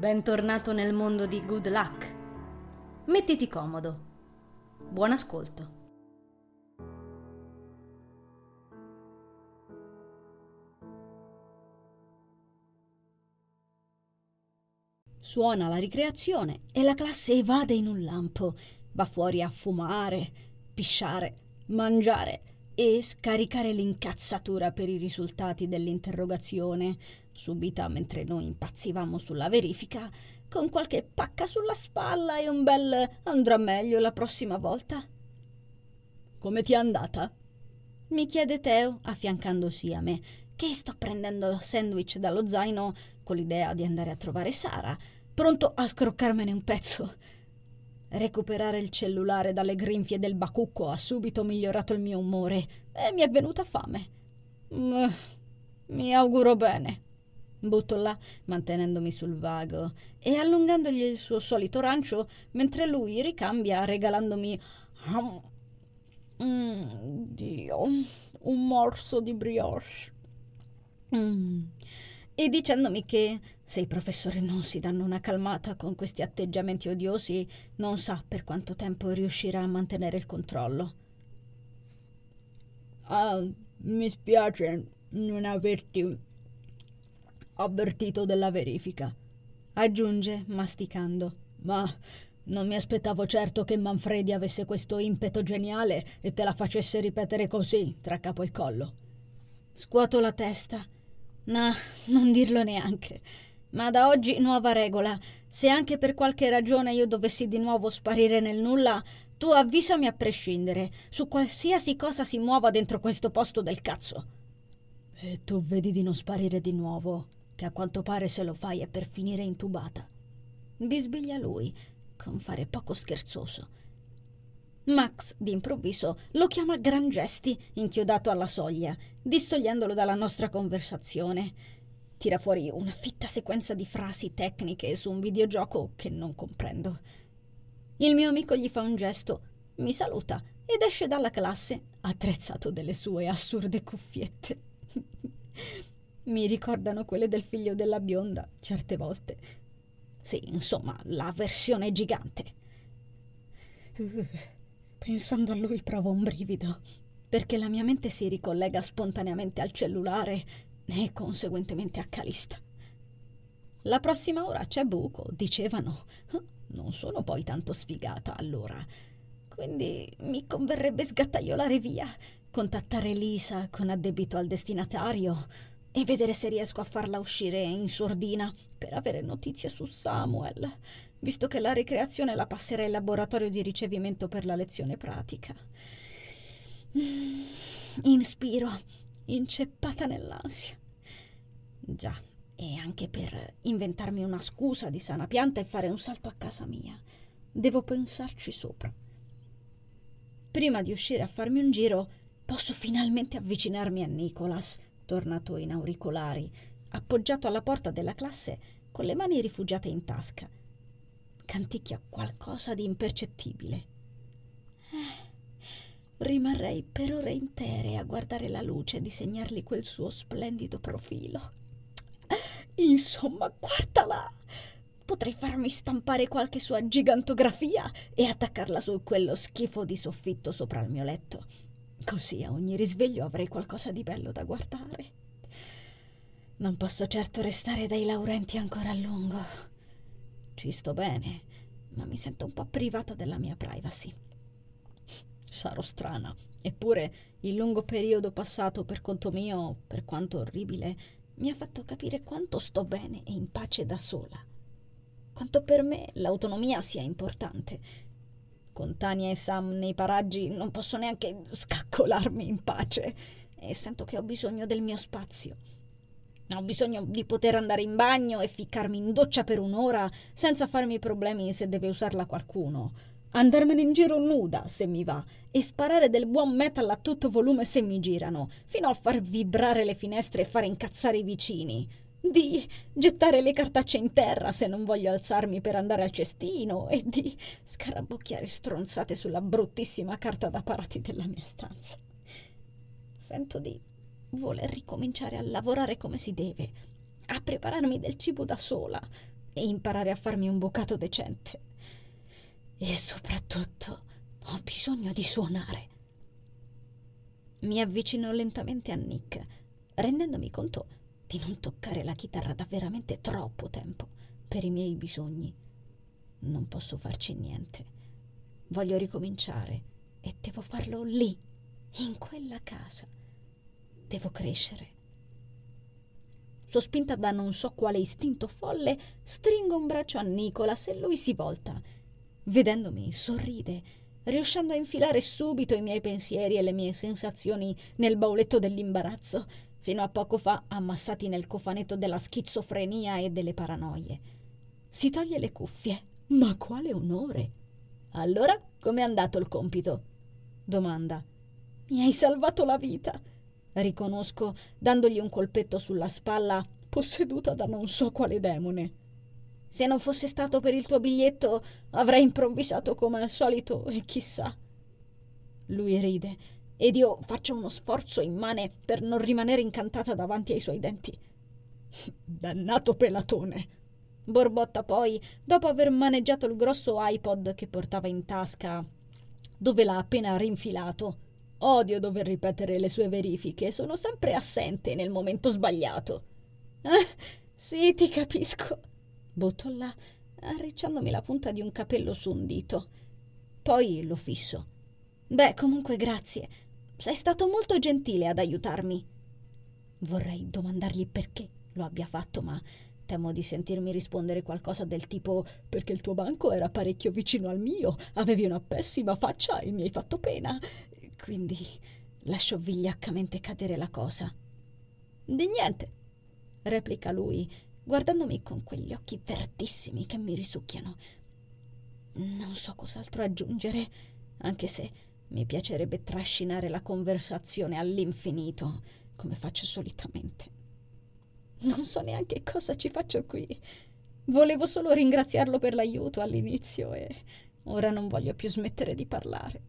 Bentornato nel mondo di Good Luck. Mettiti comodo. Buon ascolto. Suona la ricreazione e la classe evade in un lampo. Va fuori a fumare, pisciare, mangiare e scaricare l'incazzatura per i risultati dell'interrogazione, subita mentre noi impazzivamo sulla verifica, con qualche pacca sulla spalla e un bel andrà meglio la prossima volta. Come ti è andata? mi chiede Teo, affiancandosi a me, che sto prendendo sandwich dallo zaino con l'idea di andare a trovare Sara, pronto a scroccarmene un pezzo. Recuperare il cellulare dalle grinfie del bacucco ha subito migliorato il mio umore e mi è venuta fame. Mm, mi auguro bene. Butto là, mantenendomi sul vago e allungandogli il suo solito rancio, mentre lui ricambia regalandomi. Mm, Dio, un morso di brioche. Mm. E dicendomi che se i professori non si danno una calmata con questi atteggiamenti odiosi, non sa per quanto tempo riuscirà a mantenere il controllo. Ah, mi spiace non averti avvertito della verifica, aggiunge masticando. Ma non mi aspettavo certo che Manfredi avesse questo impeto geniale e te la facesse ripetere così, tra capo e collo. Scuoto la testa. No, non dirlo neanche. Ma da oggi nuova regola. Se anche per qualche ragione io dovessi di nuovo sparire nel nulla, tu avvisami a prescindere, su qualsiasi cosa si muova dentro questo posto del cazzo. E tu vedi di non sparire di nuovo, che a quanto pare se lo fai è per finire intubata. Bisbiglia lui, con fare poco scherzoso. Max, d'improvviso, lo chiama gran gesti, inchiodato alla soglia, distogliendolo dalla nostra conversazione. Tira fuori una fitta sequenza di frasi tecniche su un videogioco che non comprendo. Il mio amico gli fa un gesto, mi saluta ed esce dalla classe, attrezzato delle sue assurde cuffiette. mi ricordano quelle del figlio della bionda, certe volte. Sì, insomma, la versione gigante. Pensando a lui provo un brivido, perché la mia mente si ricollega spontaneamente al cellulare e conseguentemente a Calista. La prossima ora c'è buco, dicevano. Non sono poi tanto sfigata allora. Quindi mi converrebbe sgattaiolare via, contattare Lisa con addebito al destinatario e vedere se riesco a farla uscire in sordina per avere notizie su Samuel visto che la ricreazione la passerà in laboratorio di ricevimento per la lezione pratica. Mm, inspiro, inceppata nell'ansia. Già, e anche per inventarmi una scusa di sana pianta e fare un salto a casa mia. Devo pensarci sopra. Prima di uscire a farmi un giro, posso finalmente avvicinarmi a Nicholas, tornato in auricolari, appoggiato alla porta della classe con le mani rifugiate in tasca canticchia qualcosa di impercettibile. Eh, rimarrei per ore intere a guardare la luce e disegnargli quel suo splendido profilo. Insomma, guardala! Potrei farmi stampare qualche sua gigantografia e attaccarla su quello schifo di soffitto sopra il mio letto. Così a ogni risveglio avrei qualcosa di bello da guardare. Non posso certo restare dai Laurenti ancora a lungo. Ci sto bene, ma mi sento un po' privata della mia privacy. Sarò strana, eppure il lungo periodo passato per conto mio, per quanto orribile, mi ha fatto capire quanto sto bene e in pace da sola. Quanto per me l'autonomia sia importante. Con Tania e Sam nei paraggi non posso neanche scaccolarmi in pace e sento che ho bisogno del mio spazio ho bisogno di poter andare in bagno e ficcarmi in doccia per un'ora senza farmi problemi se deve usarla qualcuno. Andarmene in giro nuda se mi va e sparare del buon metal a tutto volume se mi girano, fino a far vibrare le finestre e fare incazzare i vicini. Di gettare le cartacce in terra se non voglio alzarmi per andare al cestino e di scarabocchiare stronzate sulla bruttissima carta da parati della mia stanza. Sento di voler ricominciare a lavorare come si deve, a prepararmi del cibo da sola, e imparare a farmi un bucato decente. E soprattutto ho bisogno di suonare. Mi avvicino lentamente a Nick, rendendomi conto di non toccare la chitarra da veramente troppo tempo per i miei bisogni. Non posso farci niente. Voglio ricominciare e devo farlo lì, in quella casa. Devo crescere. Sospinta da non so quale istinto folle, stringo un braccio a Nicolas e lui si volta. Vedendomi, sorride, riuscendo a infilare subito i miei pensieri e le mie sensazioni nel bauletto dell'imbarazzo, fino a poco fa ammassati nel cofanetto della schizofrenia e delle paranoie. Si toglie le cuffie. Ma quale onore! Allora, com'è andato il compito? domanda. Mi hai salvato la vita, riconosco, dandogli un colpetto sulla spalla, posseduta da non so quale demone. Se non fosse stato per il tuo biglietto, avrei improvvisato come al solito e chissà. Lui ride ed io faccio uno sforzo immane per non rimanere incantata davanti ai suoi denti. Dannato pelatone! borbotta poi, dopo aver maneggiato il grosso iPod che portava in tasca, dove l'ha appena rinfilato. Odio dover ripetere le sue verifiche, sono sempre assente nel momento sbagliato. Ah, sì, ti capisco. Butto là, arricciandomi la punta di un capello su un dito. Poi lo fisso. Beh, comunque grazie. Sei stato molto gentile ad aiutarmi. Vorrei domandargli perché lo abbia fatto, ma Temo di sentirmi rispondere qualcosa del tipo perché il tuo banco era parecchio vicino al mio, avevi una pessima faccia e mi hai fatto pena. Quindi lascio vigliaccamente cadere la cosa. Di niente, replica lui, guardandomi con quegli occhi verdissimi che mi risucchiano. Non so cos'altro aggiungere, anche se mi piacerebbe trascinare la conversazione all'infinito, come faccio solitamente. Non so neanche cosa ci faccio qui. Volevo solo ringraziarlo per l'aiuto all'inizio e ora non voglio più smettere di parlare.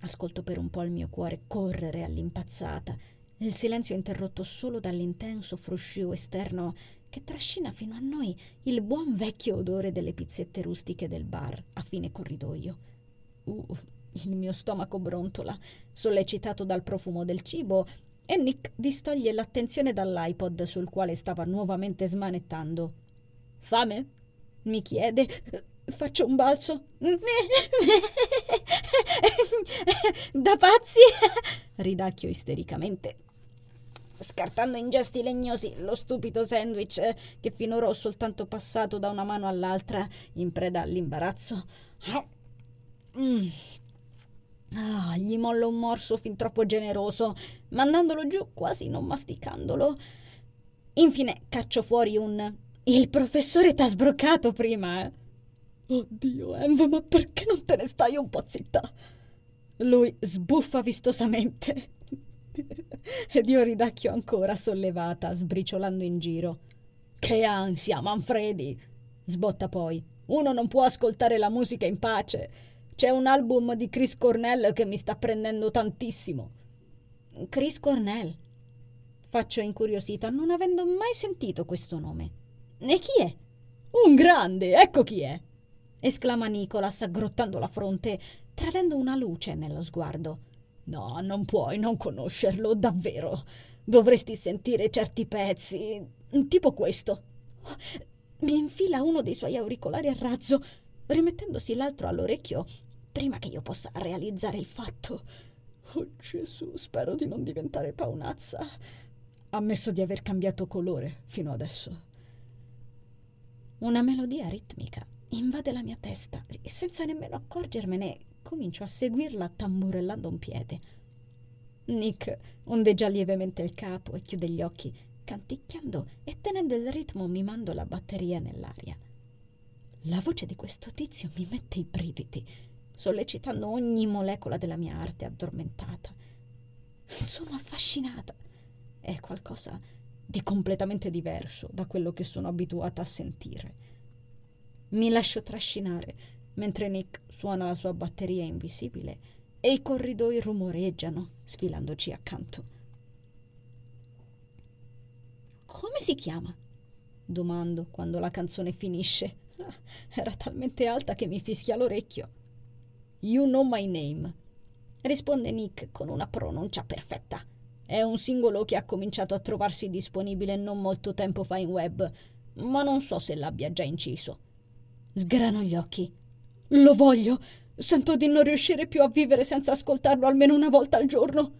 Ascolto per un po' il mio cuore correre all'impazzata, il silenzio interrotto solo dall'intenso fruscio esterno che trascina fino a noi il buon vecchio odore delle pizzette rustiche del bar a fine corridoio. Uh, il mio stomaco brontola, sollecitato dal profumo del cibo e Nick distoglie l'attenzione dall'iPod sul quale stava nuovamente smanettando. Fame? mi chiede. Faccio un balzo. da pazzi! ridacchio istericamente, scartando in gesti legnosi lo stupido sandwich che finora ho soltanto passato da una mano all'altra in preda all'imbarazzo. Mm. Ah, gli mollo un morso fin troppo generoso, mandandolo giù quasi non masticandolo. Infine caccio fuori un Il professore t'ha sbroccato prima, eh? Oddio, Env, ma perché non te ne stai un po' zitta? Lui sbuffa vistosamente. Ed io ridacchio ancora sollevata, sbriciolando in giro. Che ansia, Manfredi! sbotta poi. Uno non può ascoltare la musica in pace. C'è un album di Chris Cornell che mi sta prendendo tantissimo. Chris Cornell? Faccio incuriosita, non avendo mai sentito questo nome. E chi è? Un grande, ecco chi è! esclama Nicholas aggrottando la fronte, tradendo una luce nello sguardo. No, non puoi non conoscerlo, davvero. Dovresti sentire certi pezzi, tipo questo. Mi infila uno dei suoi auricolari a razzo, rimettendosi l'altro all'orecchio prima che io possa realizzare il fatto. Oh Gesù, spero di non diventare paonazza. Ammesso di aver cambiato colore fino adesso. Una melodia ritmica invade la mia testa senza nemmeno accorgermene comincio a seguirla tamburellando un piede. Nick ondeggia lievemente il capo e chiude gli occhi, canticchiando e tenendo il ritmo mimando la batteria nell'aria. La voce di questo tizio mi mette i brividi sollecitando ogni molecola della mia arte addormentata. Sono affascinata. È qualcosa di completamente diverso da quello che sono abituata a sentire. Mi lascio trascinare mentre Nick suona la sua batteria invisibile e i corridoi rumoreggiano sfilandoci accanto. Come si chiama? Domando quando la canzone finisce. Era talmente alta che mi fischia l'orecchio. You know my name. Risponde Nick con una pronuncia perfetta. È un singolo che ha cominciato a trovarsi disponibile non molto tempo fa in web, ma non so se l'abbia già inciso. Sgrano gli occhi. Lo voglio. Sento di non riuscire più a vivere senza ascoltarlo almeno una volta al giorno.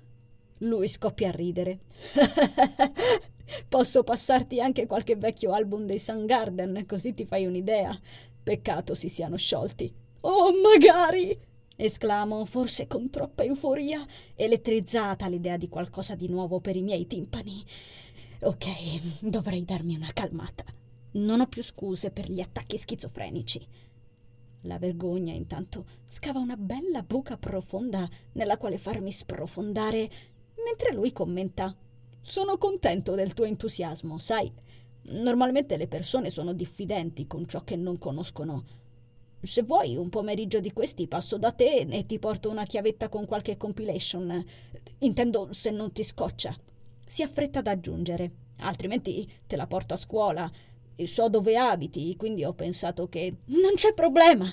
Lui scoppia a ridere. Posso passarti anche qualche vecchio album dei Garden, così ti fai un'idea. Peccato si siano sciolti. Oh, magari! esclamo, forse con troppa euforia, elettrizzata all'idea di qualcosa di nuovo per i miei timpani. Ok, dovrei darmi una calmata. Non ho più scuse per gli attacchi schizofrenici. La vergogna intanto scava una bella buca profonda nella quale farmi sprofondare, mentre lui commenta sono contento del tuo entusiasmo, sai. Normalmente le persone sono diffidenti con ciò che non conoscono. Se vuoi, un pomeriggio di questi passo da te e ti porto una chiavetta con qualche compilation. Intendo se non ti scoccia. Si affretta ad aggiungere. Altrimenti te la porto a scuola. So dove abiti, quindi ho pensato che. Non c'è problema!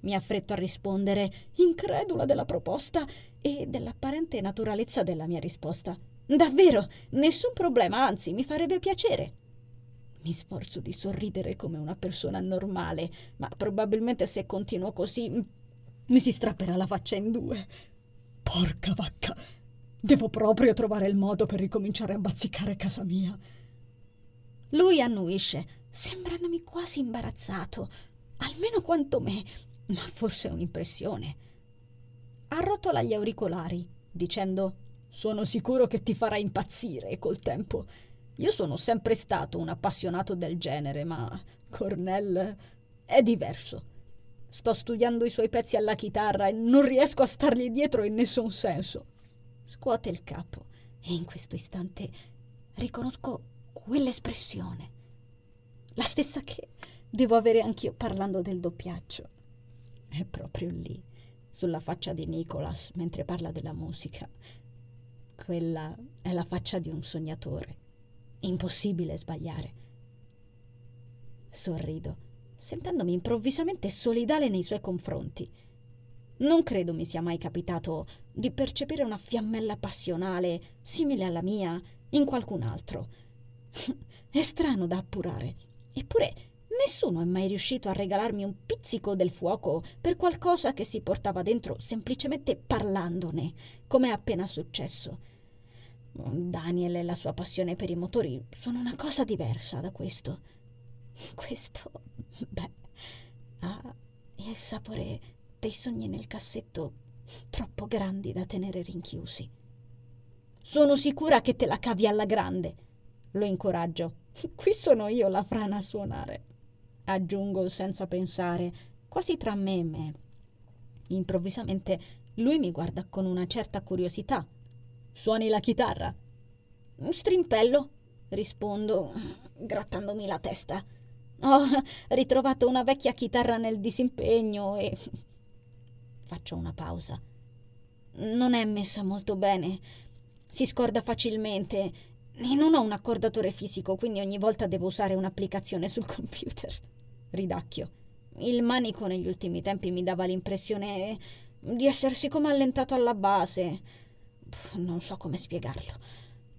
Mi affretto a rispondere, incredula della proposta e dell'apparente naturalezza della mia risposta. Davvero, nessun problema, anzi, mi farebbe piacere. Mi sforzo di sorridere come una persona normale, ma probabilmente se continuo così mi si strapperà la faccia in due. Porca vacca! Devo proprio trovare il modo per ricominciare a bazzicare casa mia. Lui annuisce, sembrandomi quasi imbarazzato, almeno quanto me, ma forse è un'impressione. Arrotola gli auricolari, dicendo sono sicuro che ti farà impazzire col tempo. Io sono sempre stato un appassionato del genere, ma Cornell è diverso. Sto studiando i suoi pezzi alla chitarra e non riesco a stargli dietro in nessun senso. Scuote il capo e in questo istante riconosco quell'espressione. La stessa che devo avere anch'io parlando del doppiaggio. È proprio lì, sulla faccia di Nicholas, mentre parla della musica. Quella è la faccia di un sognatore. Impossibile sbagliare. Sorrido, sentendomi improvvisamente solidale nei suoi confronti. Non credo mi sia mai capitato di percepire una fiammella passionale simile alla mia in qualcun altro. è strano da appurare. Eppure nessuno è mai riuscito a regalarmi un pizzico del fuoco per qualcosa che si portava dentro semplicemente parlandone, come è appena successo. Daniel e la sua passione per i motori sono una cosa diversa da questo. Questo, beh, ha il sapore dei sogni nel cassetto troppo grandi da tenere rinchiusi. Sono sicura che te la cavi alla grande. Lo incoraggio. Qui sono io la frana a suonare. Aggiungo senza pensare, quasi tra me e me. Improvvisamente lui mi guarda con una certa curiosità Suoni la chitarra? Un strimpello, rispondo, grattandomi la testa. Ho ritrovato una vecchia chitarra nel disimpegno e... Faccio una pausa. Non è messa molto bene. Si scorda facilmente e non ho un accordatore fisico, quindi ogni volta devo usare un'applicazione sul computer. Ridacchio. Il manico negli ultimi tempi mi dava l'impressione di essersi come allentato alla base non so come spiegarlo.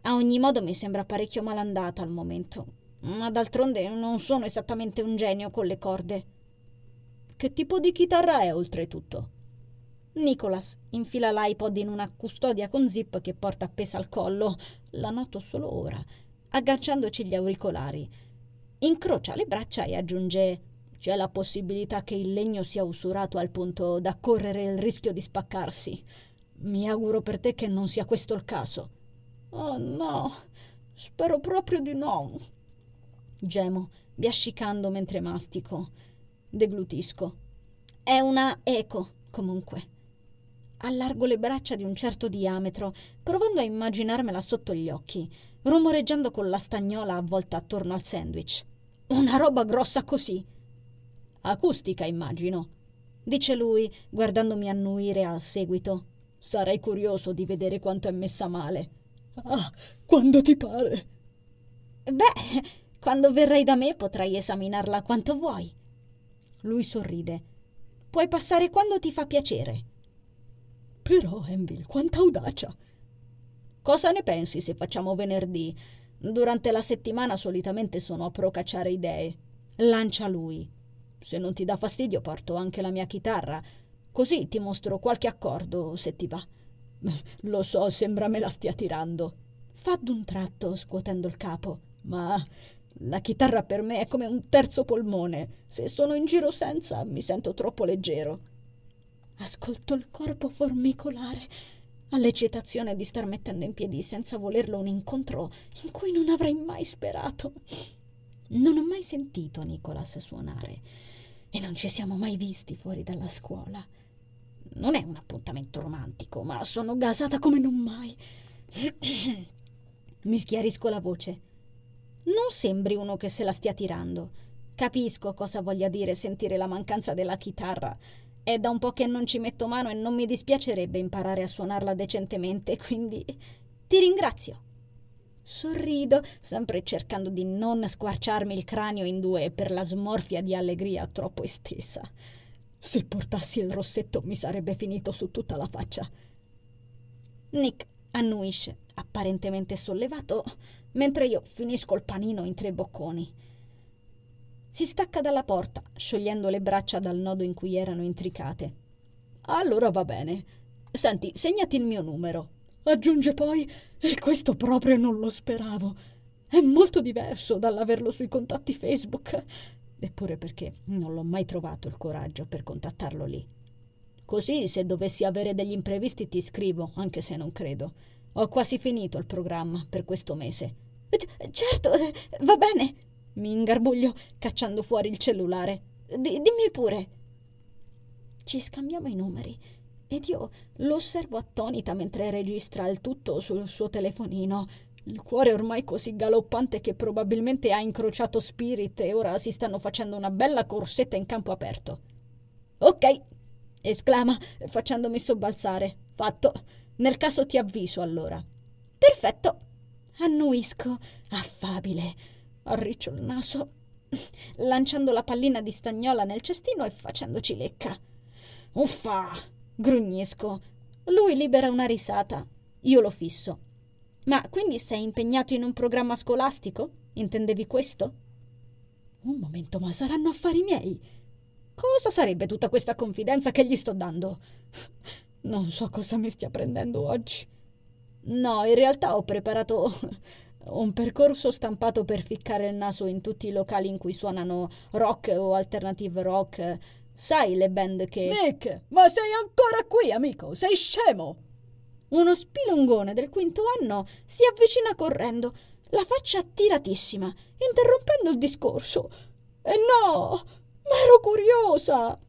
A ogni modo mi sembra parecchio malandata al momento. Ma d'altronde non sono esattamente un genio con le corde. Che tipo di chitarra è oltretutto? Nicholas infila l'iPod in una custodia con zip che porta appesa al collo. La noto solo ora, agganciandoci gli auricolari. Incrocia le braccia e aggiunge: C'è la possibilità che il legno sia usurato al punto da correre il rischio di spaccarsi. Mi auguro per te che non sia questo il caso. Oh no, spero proprio di no. Gemo, biascicando mentre mastico. Deglutisco. È una eco, comunque. Allargo le braccia di un certo diametro, provando a immaginarmela sotto gli occhi, rumoreggiando con la stagnola avvolta attorno al sandwich. Una roba grossa così. Acustica, immagino, dice lui, guardandomi annuire al seguito. Sarei curioso di vedere quanto è messa male. Ah, quando ti pare. Beh, Quando verrai da me potrai esaminarla quanto vuoi. Lui sorride. Puoi passare quando ti fa piacere. Però, Envil, quanta audacia! Cosa ne pensi se facciamo venerdì? Durante la settimana solitamente sono a procacciare idee. Lancia lui. Se non ti dà fastidio porto anche la mia chitarra. Così ti mostro qualche accordo, se ti va. Lo so, sembra me la stia tirando. Fa d'un tratto, scuotendo il capo. Ma la chitarra per me è come un terzo polmone. Se sono in giro senza, mi sento troppo leggero. Ascolto il corpo formicolare all'eccitazione di star mettendo in piedi senza volerlo un incontro in cui non avrei mai sperato. Non ho mai sentito Nicolas suonare e non ci siamo mai visti fuori dalla scuola. Non è un appuntamento romantico, ma sono gasata come non mai. Mi schiarisco la voce. Non sembri uno che se la stia tirando. Capisco cosa voglia dire sentire la mancanza della chitarra. È da un po' che non ci metto mano e non mi dispiacerebbe imparare a suonarla decentemente, quindi ti ringrazio. Sorrido, sempre cercando di non squarciarmi il cranio in due per la smorfia di allegria troppo estesa. Se portassi il rossetto mi sarebbe finito su tutta la faccia. Nick annuisce, apparentemente sollevato, mentre io finisco il panino in tre bocconi. Si stacca dalla porta, sciogliendo le braccia dal nodo in cui erano intricate. Allora va bene. Senti, segnati il mio numero. Aggiunge poi, e questo proprio non lo speravo. È molto diverso dall'averlo sui contatti Facebook. Eppure perché non l'ho mai trovato il coraggio per contattarlo lì. Così, se dovessi avere degli imprevisti, ti scrivo, anche se non credo. Ho quasi finito il programma per questo mese. C- certo, va bene. Mi ingarbuglio cacciando fuori il cellulare. D- dimmi pure. Ci scambiamo i numeri ed io lo osservo attonita mentre registra il tutto sul suo telefonino. Il cuore ormai così galoppante che probabilmente ha incrociato Spirit e ora si stanno facendo una bella corsetta in campo aperto. Ok, esclama facendomi sobbalzare. Fatto. Nel caso ti avviso allora. Perfetto. Annuisco, affabile. Arriccio il naso, lanciando la pallina di stagnola nel cestino e facendoci lecca. Uffa! grugnisco. Lui libera una risata. Io lo fisso. Ma quindi sei impegnato in un programma scolastico? Intendevi questo? Un momento, ma saranno affari miei. Cosa sarebbe tutta questa confidenza che gli sto dando? Non so cosa mi stia prendendo oggi. No, in realtà ho preparato un percorso stampato per ficcare il naso in tutti i locali in cui suonano rock o alternative rock. Sai le band che. Nick, ma sei ancora qui, amico? Sei scemo! Uno spilungone del quinto anno si avvicina correndo, la faccia attiratissima, interrompendo il discorso. E no, ma ero curiosa.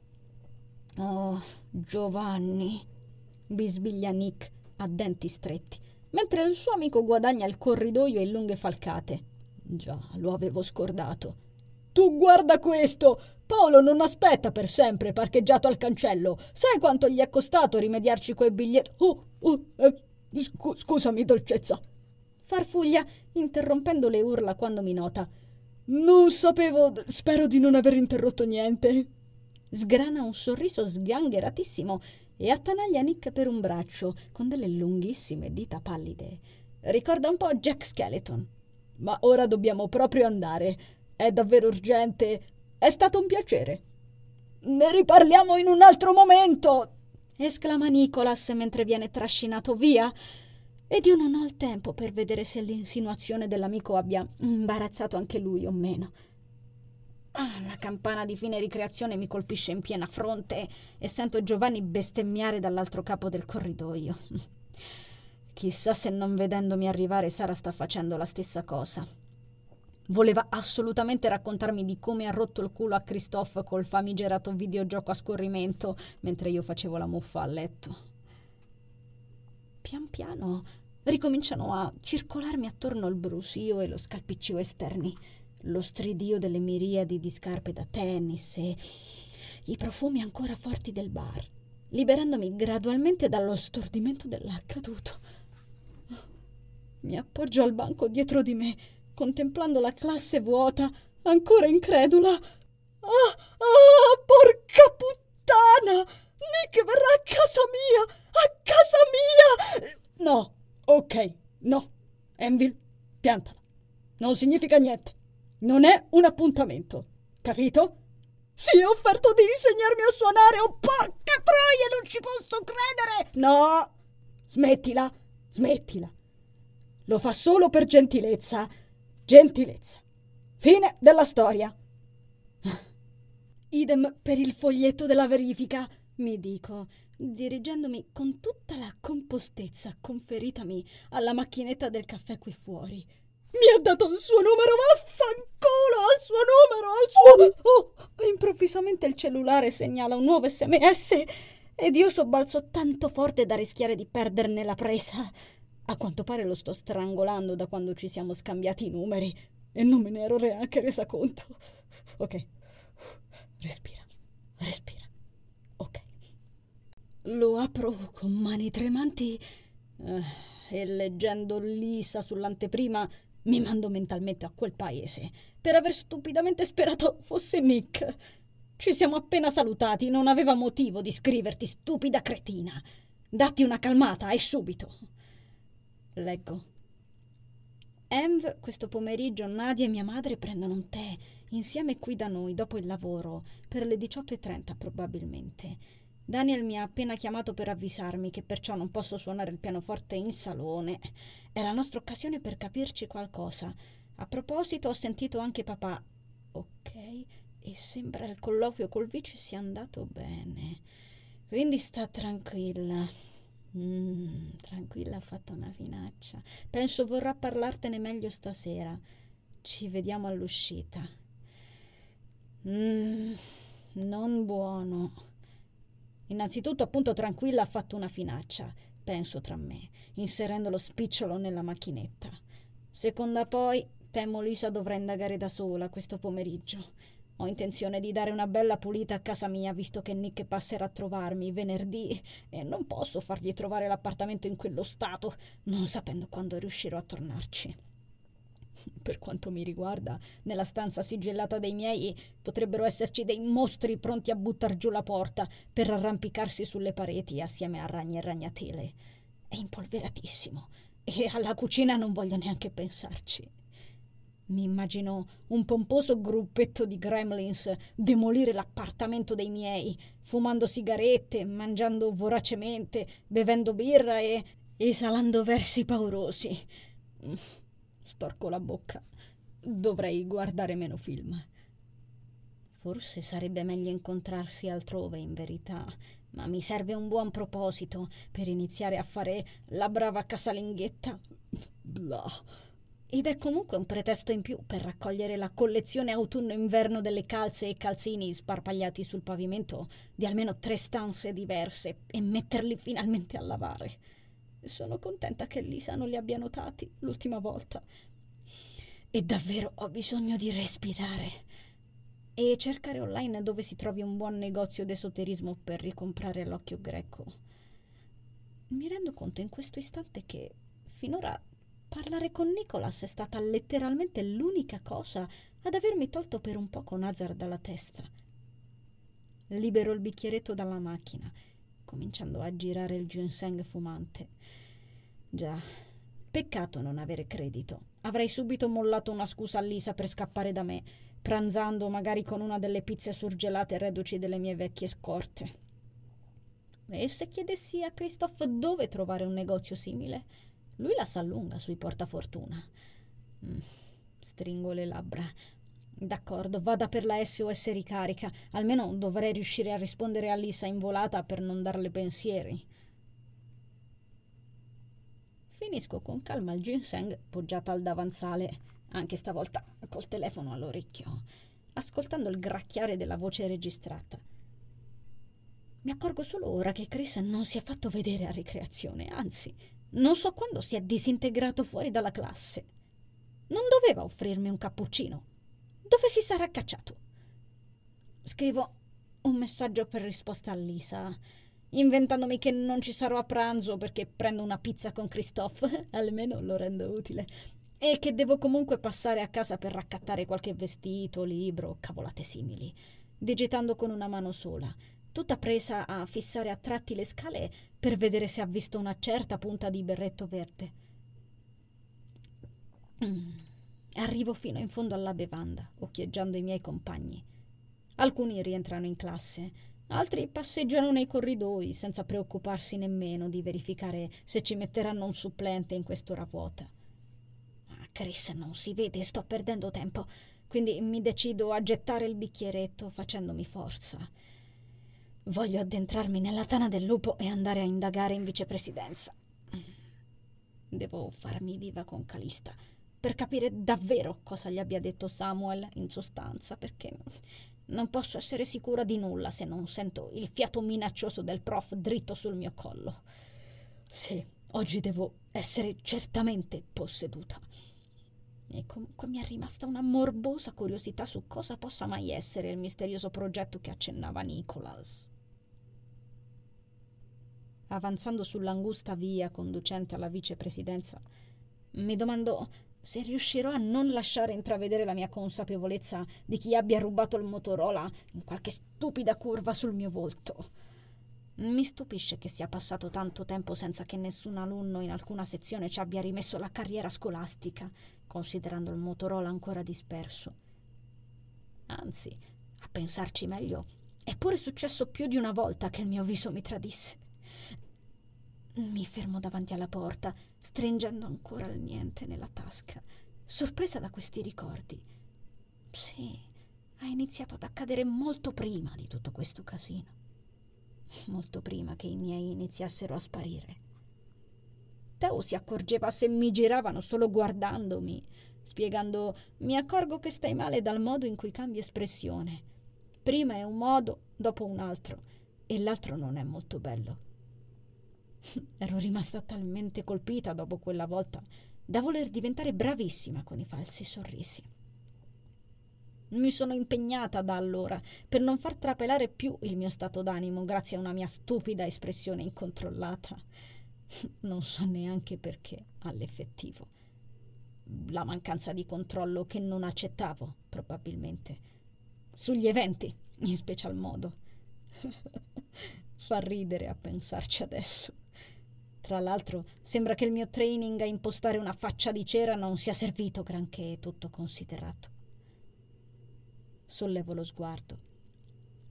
Oh, Giovanni bisbiglia Nick a denti stretti, mentre il suo amico guadagna il corridoio in lunghe falcate. Già, lo avevo scordato. Tu guarda questo! Paolo non aspetta per sempre parcheggiato al cancello. Sai quanto gli è costato rimediarci quei biglietti? Oh, oh, eh, scu- scusami, dolcezza. Farfuglia, interrompendo le urla quando mi nota. Non sapevo. Spero di non aver interrotto niente. Sgrana un sorriso sgangheratissimo e attanaglia Nick per un braccio con delle lunghissime dita pallide. Ricorda un po' Jack Skeleton. Ma ora dobbiamo proprio andare. È davvero urgente. È stato un piacere. Ne riparliamo in un altro momento! esclama Nicholas mentre viene trascinato via. Ed io non ho il tempo per vedere se l'insinuazione dell'amico abbia imbarazzato anche lui o meno. Ah, la campana di fine ricreazione mi colpisce in piena fronte e sento Giovanni bestemmiare dall'altro capo del corridoio. Chissà se non vedendomi arrivare Sara sta facendo la stessa cosa. Voleva assolutamente raccontarmi di come ha rotto il culo a Christophe col famigerato videogioco a scorrimento mentre io facevo la muffa a letto. Pian piano ricominciano a circolarmi attorno il brusio e lo scalpiccio esterni lo stridio delle miriadi di scarpe da tennis e i profumi ancora forti del bar, liberandomi gradualmente dallo stordimento dell'accaduto. Mi appoggio al banco dietro di me, contemplando la classe vuota, ancora incredula. Ah, ah, porca puttana! Nick verrà a casa mia! A casa mia! No, ok, no. Envil, piantala. Non significa niente. Non è un appuntamento. Capito? Si è offerto di insegnarmi a suonare. Oh, porca troia, non ci posso credere! No! Smettila, smettila. Lo fa solo per gentilezza. Gentilezza. Fine della storia. Idem per il foglietto della verifica, mi dico, dirigendomi con tutta la compostezza conferitami alla macchinetta del caffè qui fuori. Mi ha dato il suo numero, vaffanculo, al suo numero, al suo... Oh, oh, improvvisamente il cellulare segnala un nuovo sms ed io sobbalzo tanto forte da rischiare di perderne la presa. A quanto pare lo sto strangolando da quando ci siamo scambiati i numeri e non me ne ero neanche resa conto. Ok, respira, respira. Ok. Lo apro con mani tremanti eh, e leggendo Lisa sull'anteprima mi mando mentalmente a quel paese per aver stupidamente sperato fosse Nick. Ci siamo appena salutati, non aveva motivo di scriverti, stupida cretina. Datti una calmata e subito. Leggo. Env, questo pomeriggio Nadia e mia madre prendono un tè insieme qui da noi dopo il lavoro, per le 18.30 probabilmente. Daniel mi ha appena chiamato per avvisarmi che perciò non posso suonare il pianoforte in salone. È la nostra occasione per capirci qualcosa. A proposito, ho sentito anche papà. Ok, e sembra il colloquio col vice sia andato bene. Quindi sta tranquilla. Mm, tranquilla, ha fatto una finaccia. Penso vorrà parlartene meglio stasera. Ci vediamo all'uscita. Mm, non buono. Innanzitutto, appunto, tranquilla ha fatto una finaccia, penso tra me, inserendo lo spicciolo nella macchinetta. Seconda poi, temo Lisa dovrà indagare da sola questo pomeriggio. Ho intenzione di dare una bella pulita a casa mia, visto che Nick passerà a trovarmi venerdì e non posso fargli trovare l'appartamento in quello stato, non sapendo quando riuscirò a tornarci. Per quanto mi riguarda, nella stanza sigillata dei miei potrebbero esserci dei mostri pronti a buttar giù la porta per arrampicarsi sulle pareti assieme a ragni e ragnatele. È impolveratissimo e alla cucina non voglio neanche pensarci. Mi immagino un pomposo gruppetto di gremlins demolire l'appartamento dei miei, fumando sigarette, mangiando voracemente, bevendo birra e esalando versi paurosi. Storco la bocca. Dovrei guardare meno film. Forse sarebbe meglio incontrarsi altrove, in verità, ma mi serve un buon proposito per iniziare a fare la brava casalinghetta. Blah. Ed è comunque un pretesto in più per raccogliere la collezione autunno-inverno delle calze e calzini sparpagliati sul pavimento di almeno tre stanze diverse e metterli finalmente a lavare. Sono contenta che Lisa non li abbia notati l'ultima volta. E davvero ho bisogno di respirare e cercare online dove si trovi un buon negozio d'esoterismo per ricomprare l'occhio greco. Mi rendo conto in questo istante che finora Parlare con Nicholas è stata letteralmente l'unica cosa ad avermi tolto per un poco Nazar dalla testa. Libero il bicchieretto dalla macchina, cominciando a girare il ginseng fumante. Già, peccato non avere credito. Avrei subito mollato una scusa a Lisa per scappare da me, pranzando magari con una delle pizze surgelate reduci delle mie vecchie scorte. E se chiedessi a Christoph dove trovare un negozio simile? Lui la sa lunga sui portafortuna. Mm, stringo le labbra. D'accordo, vada per la SOS ricarica. Almeno dovrei riuscire a rispondere a Lisa in volata per non darle pensieri. Finisco con calma il ginseng poggiata al davanzale, anche stavolta col telefono all'orecchio, ascoltando il gracchiare della voce registrata. Mi accorgo solo ora che Chris non si è fatto vedere a ricreazione, anzi, non so quando si è disintegrato fuori dalla classe. Non doveva offrirmi un cappuccino. Dove si sarà cacciato? Scrivo un messaggio per risposta a Lisa, inventandomi che non ci sarò a pranzo perché prendo una pizza con Christophe, almeno lo rendo utile. e che devo comunque passare a casa per raccattare qualche vestito, libro, cavolate simili, digitando con una mano sola, tutta presa a fissare a tratti le scale per vedere se ha visto una certa punta di berretto verde. Mm. Arrivo fino in fondo alla bevanda, occhieggiando i miei compagni. Alcuni rientrano in classe, altri passeggiano nei corridoi senza preoccuparsi nemmeno di verificare se ci metteranno un supplente in quest'ora vuota. Chris non si vede, sto perdendo tempo, quindi mi decido a gettare il bicchieretto facendomi forza. Voglio addentrarmi nella tana del lupo e andare a indagare in vicepresidenza. Devo farmi viva con Calista per capire davvero cosa gli abbia detto Samuel in sostanza, perché non posso essere sicura di nulla se non sento il fiato minaccioso del prof dritto sul mio collo. Sì, oggi devo essere certamente posseduta. E comunque mi è rimasta una morbosa curiosità su cosa possa mai essere il misterioso progetto che accennava Nicholas. Avanzando sull'angusta via conducente alla vicepresidenza, mi domando se riuscirò a non lasciare intravedere la mia consapevolezza di chi abbia rubato il Motorola in qualche stupida curva sul mio volto. Mi stupisce che sia passato tanto tempo senza che nessun alunno in alcuna sezione ci abbia rimesso la carriera scolastica considerando il Motorola ancora disperso. Anzi, a pensarci meglio, è pure successo più di una volta che il mio viso mi tradisse. Mi fermo davanti alla porta, stringendo ancora il niente nella tasca, sorpresa da questi ricordi. Sì, ha iniziato ad accadere molto prima di tutto questo casino. Molto prima che i miei iniziassero a sparire. Teo si accorgeva se mi giravano solo guardandomi, spiegando mi accorgo che stai male dal modo in cui cambi espressione. Prima è un modo, dopo un altro, e l'altro non è molto bello. Ero rimasta talmente colpita dopo quella volta da voler diventare bravissima con i falsi sorrisi. Mi sono impegnata da allora per non far trapelare più il mio stato d'animo grazie a una mia stupida espressione incontrollata. Non so neanche perché, all'effettivo. La mancanza di controllo che non accettavo, probabilmente. Sugli eventi, in special modo. Fa ridere a pensarci adesso. Tra l'altro, sembra che il mio training a impostare una faccia di cera non sia servito granché, tutto considerato. Sollevo lo sguardo.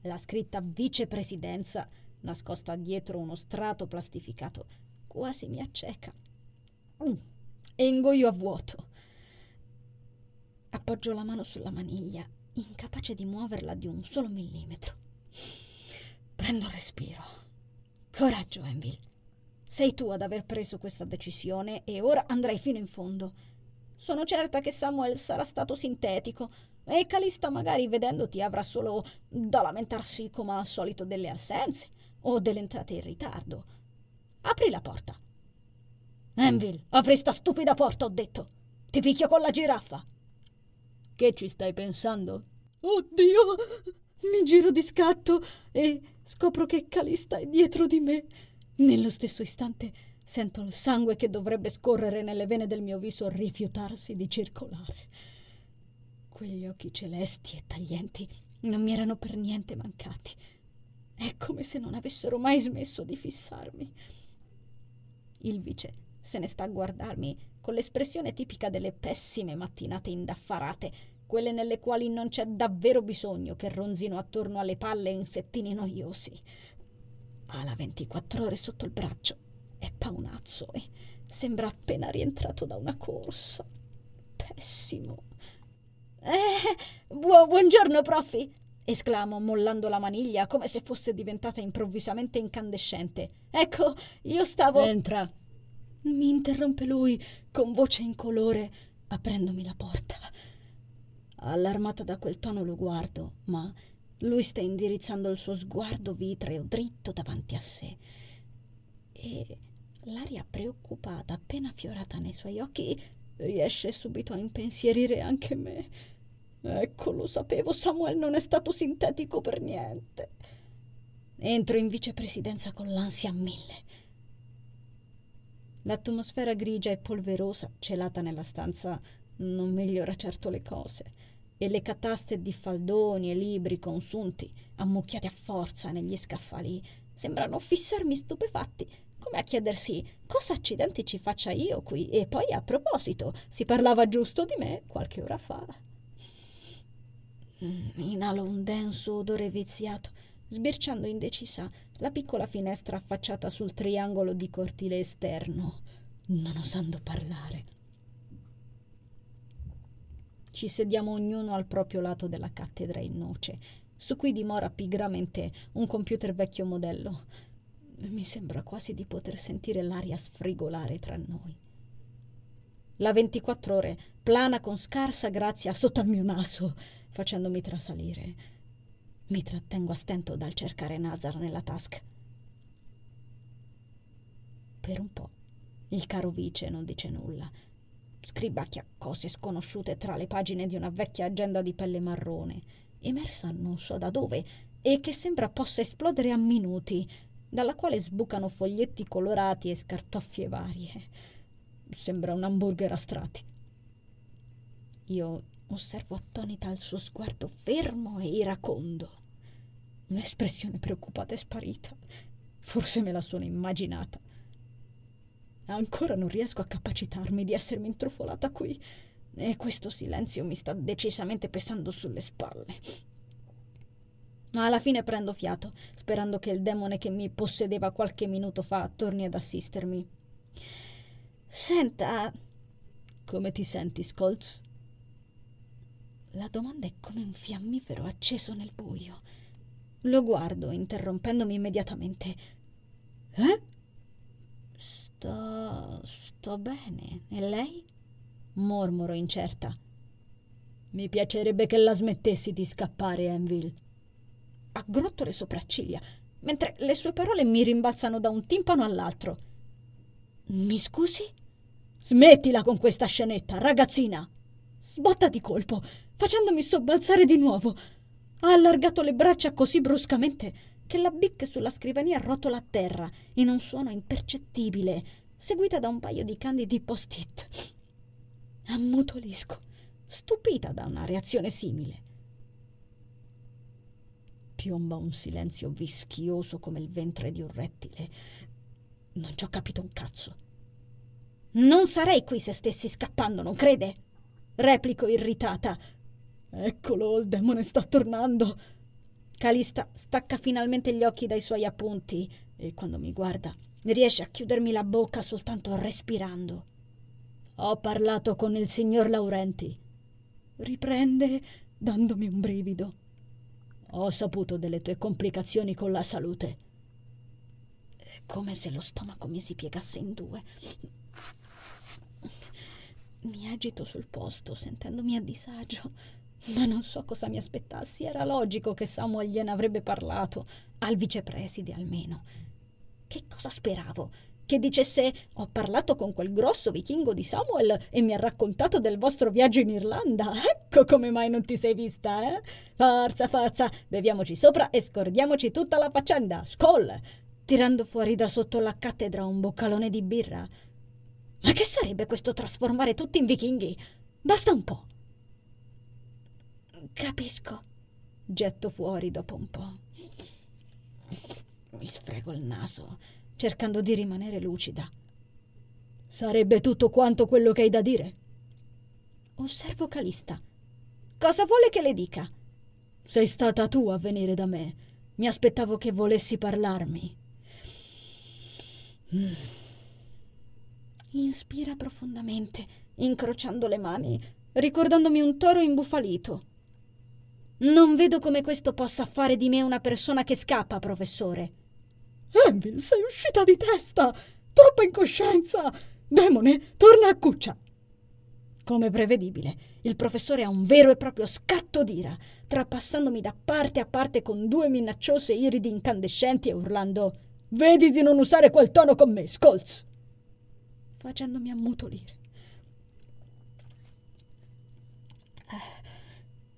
La scritta vicepresidenza, nascosta dietro uno strato plastificato, quasi mi acceca. Mm. E ingoio a vuoto. Appoggio la mano sulla maniglia, incapace di muoverla di un solo millimetro. Prendo respiro. Coraggio, Envil. Sei tu ad aver preso questa decisione e ora andrai fino in fondo. Sono certa che Samuel sarà stato sintetico e Calista magari vedendoti avrà solo da lamentarsi come al solito delle assenze o delle entrate in ritardo. Apri la porta. Envil, apri sta stupida porta, ho detto. Ti picchio con la giraffa. Che ci stai pensando? Oddio! Mi giro di scatto e scopro che Calista è dietro di me. Nello stesso istante sento il sangue che dovrebbe scorrere nelle vene del mio viso rifiutarsi di circolare. Quegli occhi celesti e taglienti non mi erano per niente mancati. È come se non avessero mai smesso di fissarmi. Il vice se ne sta a guardarmi con l'espressione tipica delle pessime mattinate indaffarate, quelle nelle quali non c'è davvero bisogno che ronzino attorno alle palle insettini noiosi. Ha la 24 ore sotto il braccio, è paonazzo e sembra appena rientrato da una corsa. Pessimo. Eh, bu- buongiorno, profi! esclamo mollando la maniglia come se fosse diventata improvvisamente incandescente. Ecco, io stavo. Entra. Mi interrompe lui con voce incolore, aprendomi la porta. Allarmata da quel tono lo guardo, ma lui sta indirizzando il suo sguardo vitreo dritto davanti a sé. E l'aria preoccupata appena fiorata nei suoi occhi riesce subito a impensierire anche me. Ecco, lo sapevo, Samuel non è stato sintetico per niente. Entro in vicepresidenza con l'ansia a mille. L'atmosfera grigia e polverosa celata nella stanza non migliora certo le cose e le cataste di faldoni e libri consunti, ammucchiati a forza negli scaffali, sembrano fissarmi stupefatti, come a chiedersi cosa accidenti ci faccia io qui. E poi, a proposito, si parlava giusto di me qualche ora fa. Mm, inalo un denso odore viziato, sbirciando indecisa la piccola finestra affacciata sul triangolo di cortile esterno, non osando parlare. Ci sediamo ognuno al proprio lato della cattedra in noce, su cui dimora pigramente un computer vecchio modello. Mi sembra quasi di poter sentire l'aria sfrigolare tra noi. La 24 ore plana con scarsa grazia sotto al mio naso, facendomi trasalire. Mi trattengo a stento dal cercare Nazar nella tasca. Per un po' il caro vice non dice nulla scribacchia cose sconosciute tra le pagine di una vecchia agenda di pelle marrone, emersa non so da dove, e che sembra possa esplodere a minuti, dalla quale sbucano foglietti colorati e scartoffie varie. Sembra un hamburger a strati. Io osservo attonita il suo sguardo fermo e iracondo. L'espressione preoccupata è sparita. Forse me la sono immaginata. Ancora non riesco a capacitarmi di essermi intrufolata qui e questo silenzio mi sta decisamente pesando sulle spalle. Ma alla fine prendo fiato, sperando che il demone che mi possedeva qualche minuto fa torni ad assistermi. Senta. Come ti senti, Scolz? La domanda è come un fiammifero acceso nel buio. Lo guardo, interrompendomi immediatamente. Eh? Sto. sto bene. E lei? Mormoro incerta. Mi piacerebbe che la smettessi di scappare, Enville. Aggrotto le sopracciglia, mentre le sue parole mi rimbalzano da un timpano all'altro. Mi scusi? Smettila con questa scenetta, ragazzina! Sbotta di colpo, facendomi sobbalzare di nuovo. Ha allargato le braccia così bruscamente che la bic sulla scrivania rotola a terra in un suono impercettibile, seguita da un paio di candidi post-it. Ammutolisco, stupita da una reazione simile. Piomba un silenzio vischioso come il ventre di un rettile. Non ci ho capito un cazzo. Non sarei qui se stessi scappando, non crede? Replico irritata. Eccolo, il demone sta tornando. Calista stacca finalmente gli occhi dai suoi appunti e quando mi guarda riesce a chiudermi la bocca soltanto respirando. Ho parlato con il signor Laurenti. Riprende dandomi un brivido. Ho saputo delle tue complicazioni con la salute. È come se lo stomaco mi si piegasse in due. Mi agito sul posto, sentendomi a disagio. Ma non so cosa mi aspettassi. Era logico che Samuel gliene avrebbe parlato, al vicepreside almeno. Che cosa speravo? Che dicesse: Ho parlato con quel grosso vichingo di Samuel e mi ha raccontato del vostro viaggio in Irlanda. Ecco come mai non ti sei vista, eh? Forza, forza, beviamoci sopra e scordiamoci tutta la faccenda. Skoll! Tirando fuori da sotto la cattedra un boccalone di birra. Ma che sarebbe questo trasformare tutti in vichinghi? Basta un po'. Capisco. Getto fuori dopo un po'. Mi sfrego il naso, cercando di rimanere lucida. Sarebbe tutto quanto quello che hai da dire? Osservo Calista. Cosa vuole che le dica? Sei stata tu a venire da me. Mi aspettavo che volessi parlarmi. Mm. Inspira profondamente, incrociando le mani, ricordandomi un toro imbufalito. Non vedo come questo possa fare di me una persona che scappa, professore. Envil, sei uscita di testa! Troppa incoscienza! Demone, torna a cuccia! Come prevedibile, il professore ha un vero e proprio scatto d'ira, trapassandomi da parte a parte con due minacciose iridi incandescenti e urlando Vedi di non usare quel tono con me, Scolz! facendomi ammutolire.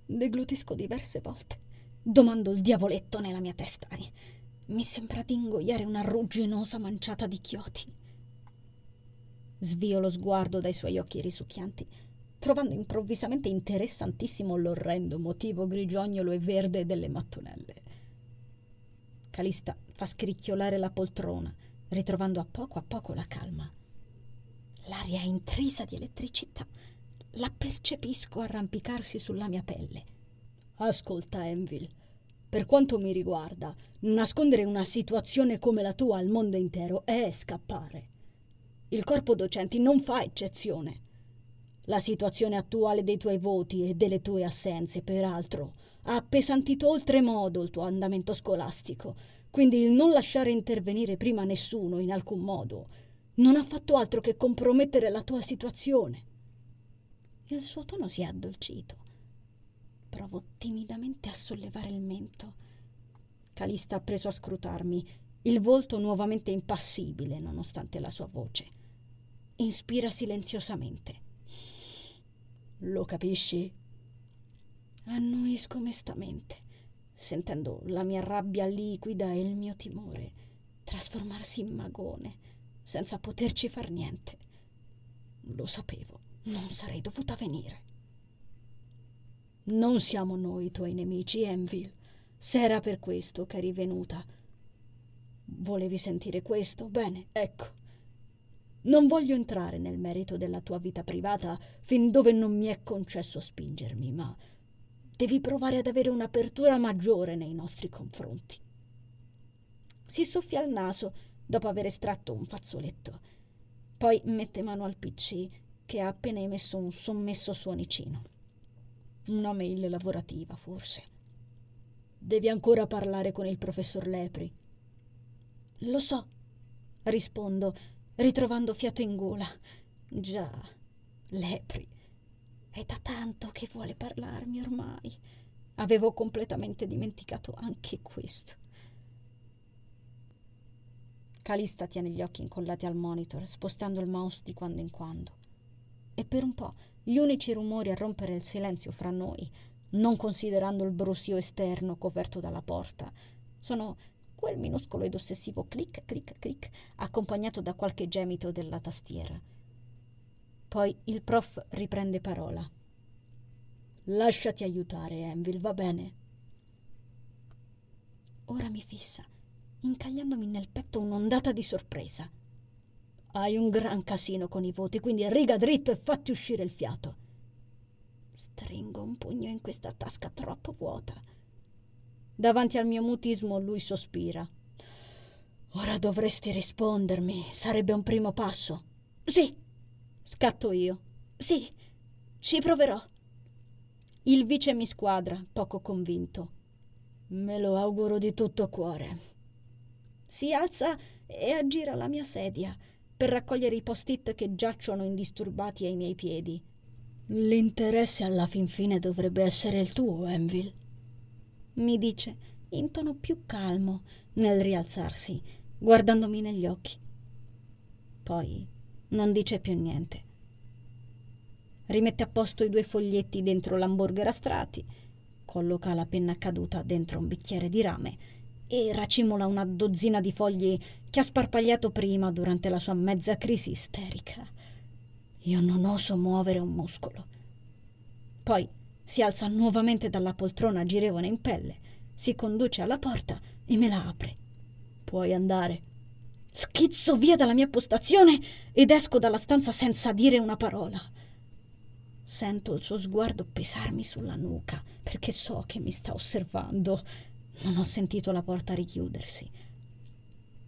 Deglutisco diverse volte. Domando il diavoletto nella mia testa. Mi sembra di ingoiare una rugginosa manciata di chiodi. Svio lo sguardo dai suoi occhi risucchianti, trovando improvvisamente interessantissimo l'orrendo motivo grigiognolo e verde delle mattonelle. Calista fa scricchiolare la poltrona, ritrovando a poco a poco la calma. L'aria è intrisa di elettricità. La percepisco arrampicarsi sulla mia pelle. Ascolta, Envil. Per quanto mi riguarda, nascondere una situazione come la tua al mondo intero è scappare. Il corpo docenti non fa eccezione. La situazione attuale dei tuoi voti e delle tue assenze, peraltro, ha appesantito oltremodo il tuo andamento scolastico, quindi il non lasciare intervenire prima nessuno in alcun modo non ha fatto altro che compromettere la tua situazione. Il suo tono si è addolcito. Provo timidamente a sollevare il mento. Calista ha preso a scrutarmi, il volto nuovamente impassibile nonostante la sua voce. Inspira silenziosamente. Lo capisci? Annuisco mestamente, sentendo la mia rabbia liquida e il mio timore trasformarsi in magone senza poterci far niente. Lo sapevo, non sarei dovuta venire. Non siamo noi i tuoi nemici, Enville. Se era per questo che eri venuta. Volevi sentire questo? Bene, ecco. Non voglio entrare nel merito della tua vita privata fin dove non mi è concesso spingermi, ma devi provare ad avere un'apertura maggiore nei nostri confronti. Si soffia il naso dopo aver estratto un fazzoletto. Poi mette mano al PC che ha appena emesso un sommesso suonicino. Una mail lavorativa, forse. Devi ancora parlare con il professor Lepri. Lo so, rispondo, ritrovando fiato in gola. Già, Lepri. È da tanto che vuole parlarmi ormai. Avevo completamente dimenticato anche questo. Calista tiene gli occhi incollati al monitor, spostando il mouse di quando in quando. E per un po' gli unici rumori a rompere il silenzio fra noi, non considerando il brusio esterno coperto dalla porta, sono quel minuscolo ed ossessivo clic clic clic accompagnato da qualche gemito della tastiera. Poi il prof riprende parola. Lasciati aiutare, Envil, va bene? Ora mi fissa incagliandomi nel petto un'ondata di sorpresa. Hai un gran casino con i voti, quindi riga dritto e fatti uscire il fiato. Stringo un pugno in questa tasca troppo vuota. Davanti al mio mutismo lui sospira. Ora dovresti rispondermi, sarebbe un primo passo. Sì, scatto io. Sì, ci proverò. Il vice mi squadra, poco convinto. Me lo auguro di tutto cuore si alza e aggira la mia sedia per raccogliere i post-it che giacciono indisturbati ai miei piedi. L'interesse alla fin fine dovrebbe essere il tuo, Enville. Mi dice in tono più calmo nel rialzarsi, guardandomi negli occhi. Poi non dice più niente. Rimette a posto i due foglietti dentro l'hamburger a strati, colloca la penna caduta dentro un bicchiere di rame e racimola una dozzina di fogli che ha sparpagliato prima durante la sua mezza crisi isterica. Io non oso muovere un muscolo. Poi si alza nuovamente dalla poltrona girevole in pelle, si conduce alla porta e me la apre. Puoi andare. Schizzo via dalla mia postazione ed esco dalla stanza senza dire una parola. Sento il suo sguardo pesarmi sulla nuca perché so che mi sta osservando non ho sentito la porta richiudersi.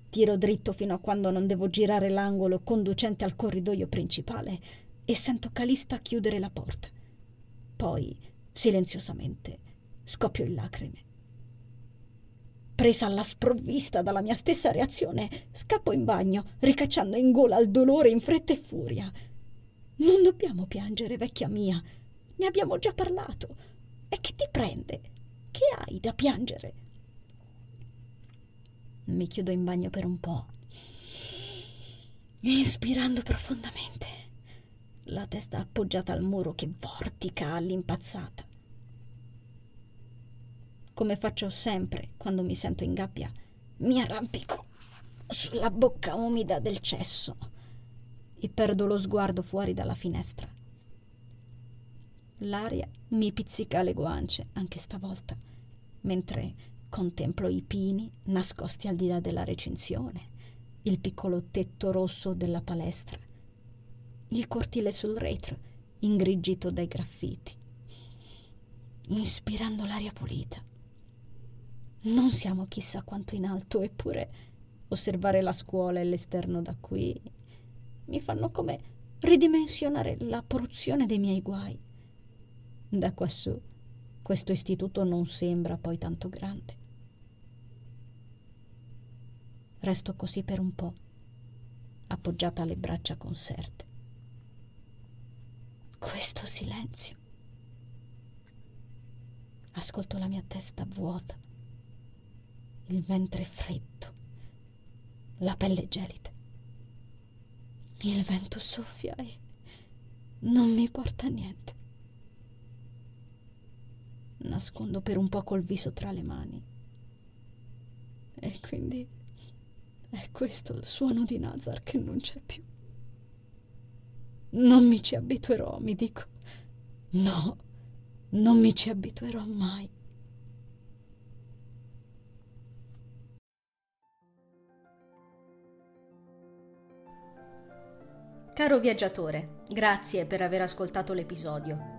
Tiro dritto fino a quando non devo girare l'angolo conducente al corridoio principale e sento Calista chiudere la porta. Poi, silenziosamente, scoppio in lacrime. Presa alla sprovvista dalla mia stessa reazione, scappo in bagno, ricacciando in gola il dolore in fretta e furia. Non dobbiamo piangere, vecchia mia. Ne abbiamo già parlato. E che ti prende? Che hai da piangere? Mi chiudo in bagno per un po', inspirando profondamente, la testa appoggiata al muro che vortica all'impazzata. Come faccio sempre quando mi sento in gabbia, mi arrampico sulla bocca umida del cesso. e perdo lo sguardo fuori dalla finestra. L'aria mi pizzica le guance anche stavolta, mentre contemplo i pini nascosti al di là della recinzione, il piccolo tetto rosso della palestra, il cortile sul retro ingrigito dai graffiti. Inspirando l'aria pulita. Non siamo chissà quanto in alto, eppure osservare la scuola e l'esterno da qui mi fanno come ridimensionare la porzione dei miei guai. Da quassù questo istituto non sembra poi tanto grande. Resto così per un po', appoggiata alle braccia conserte. Questo silenzio. Ascolto la mia testa vuota, il ventre freddo, la pelle gelida. Il vento soffia e non mi porta niente. Nascondo per un po' col viso tra le mani. E quindi è questo il suono di Nazar che non c'è più. Non mi ci abituerò, mi dico. No, non mi ci abituerò mai. Caro viaggiatore, grazie per aver ascoltato l'episodio.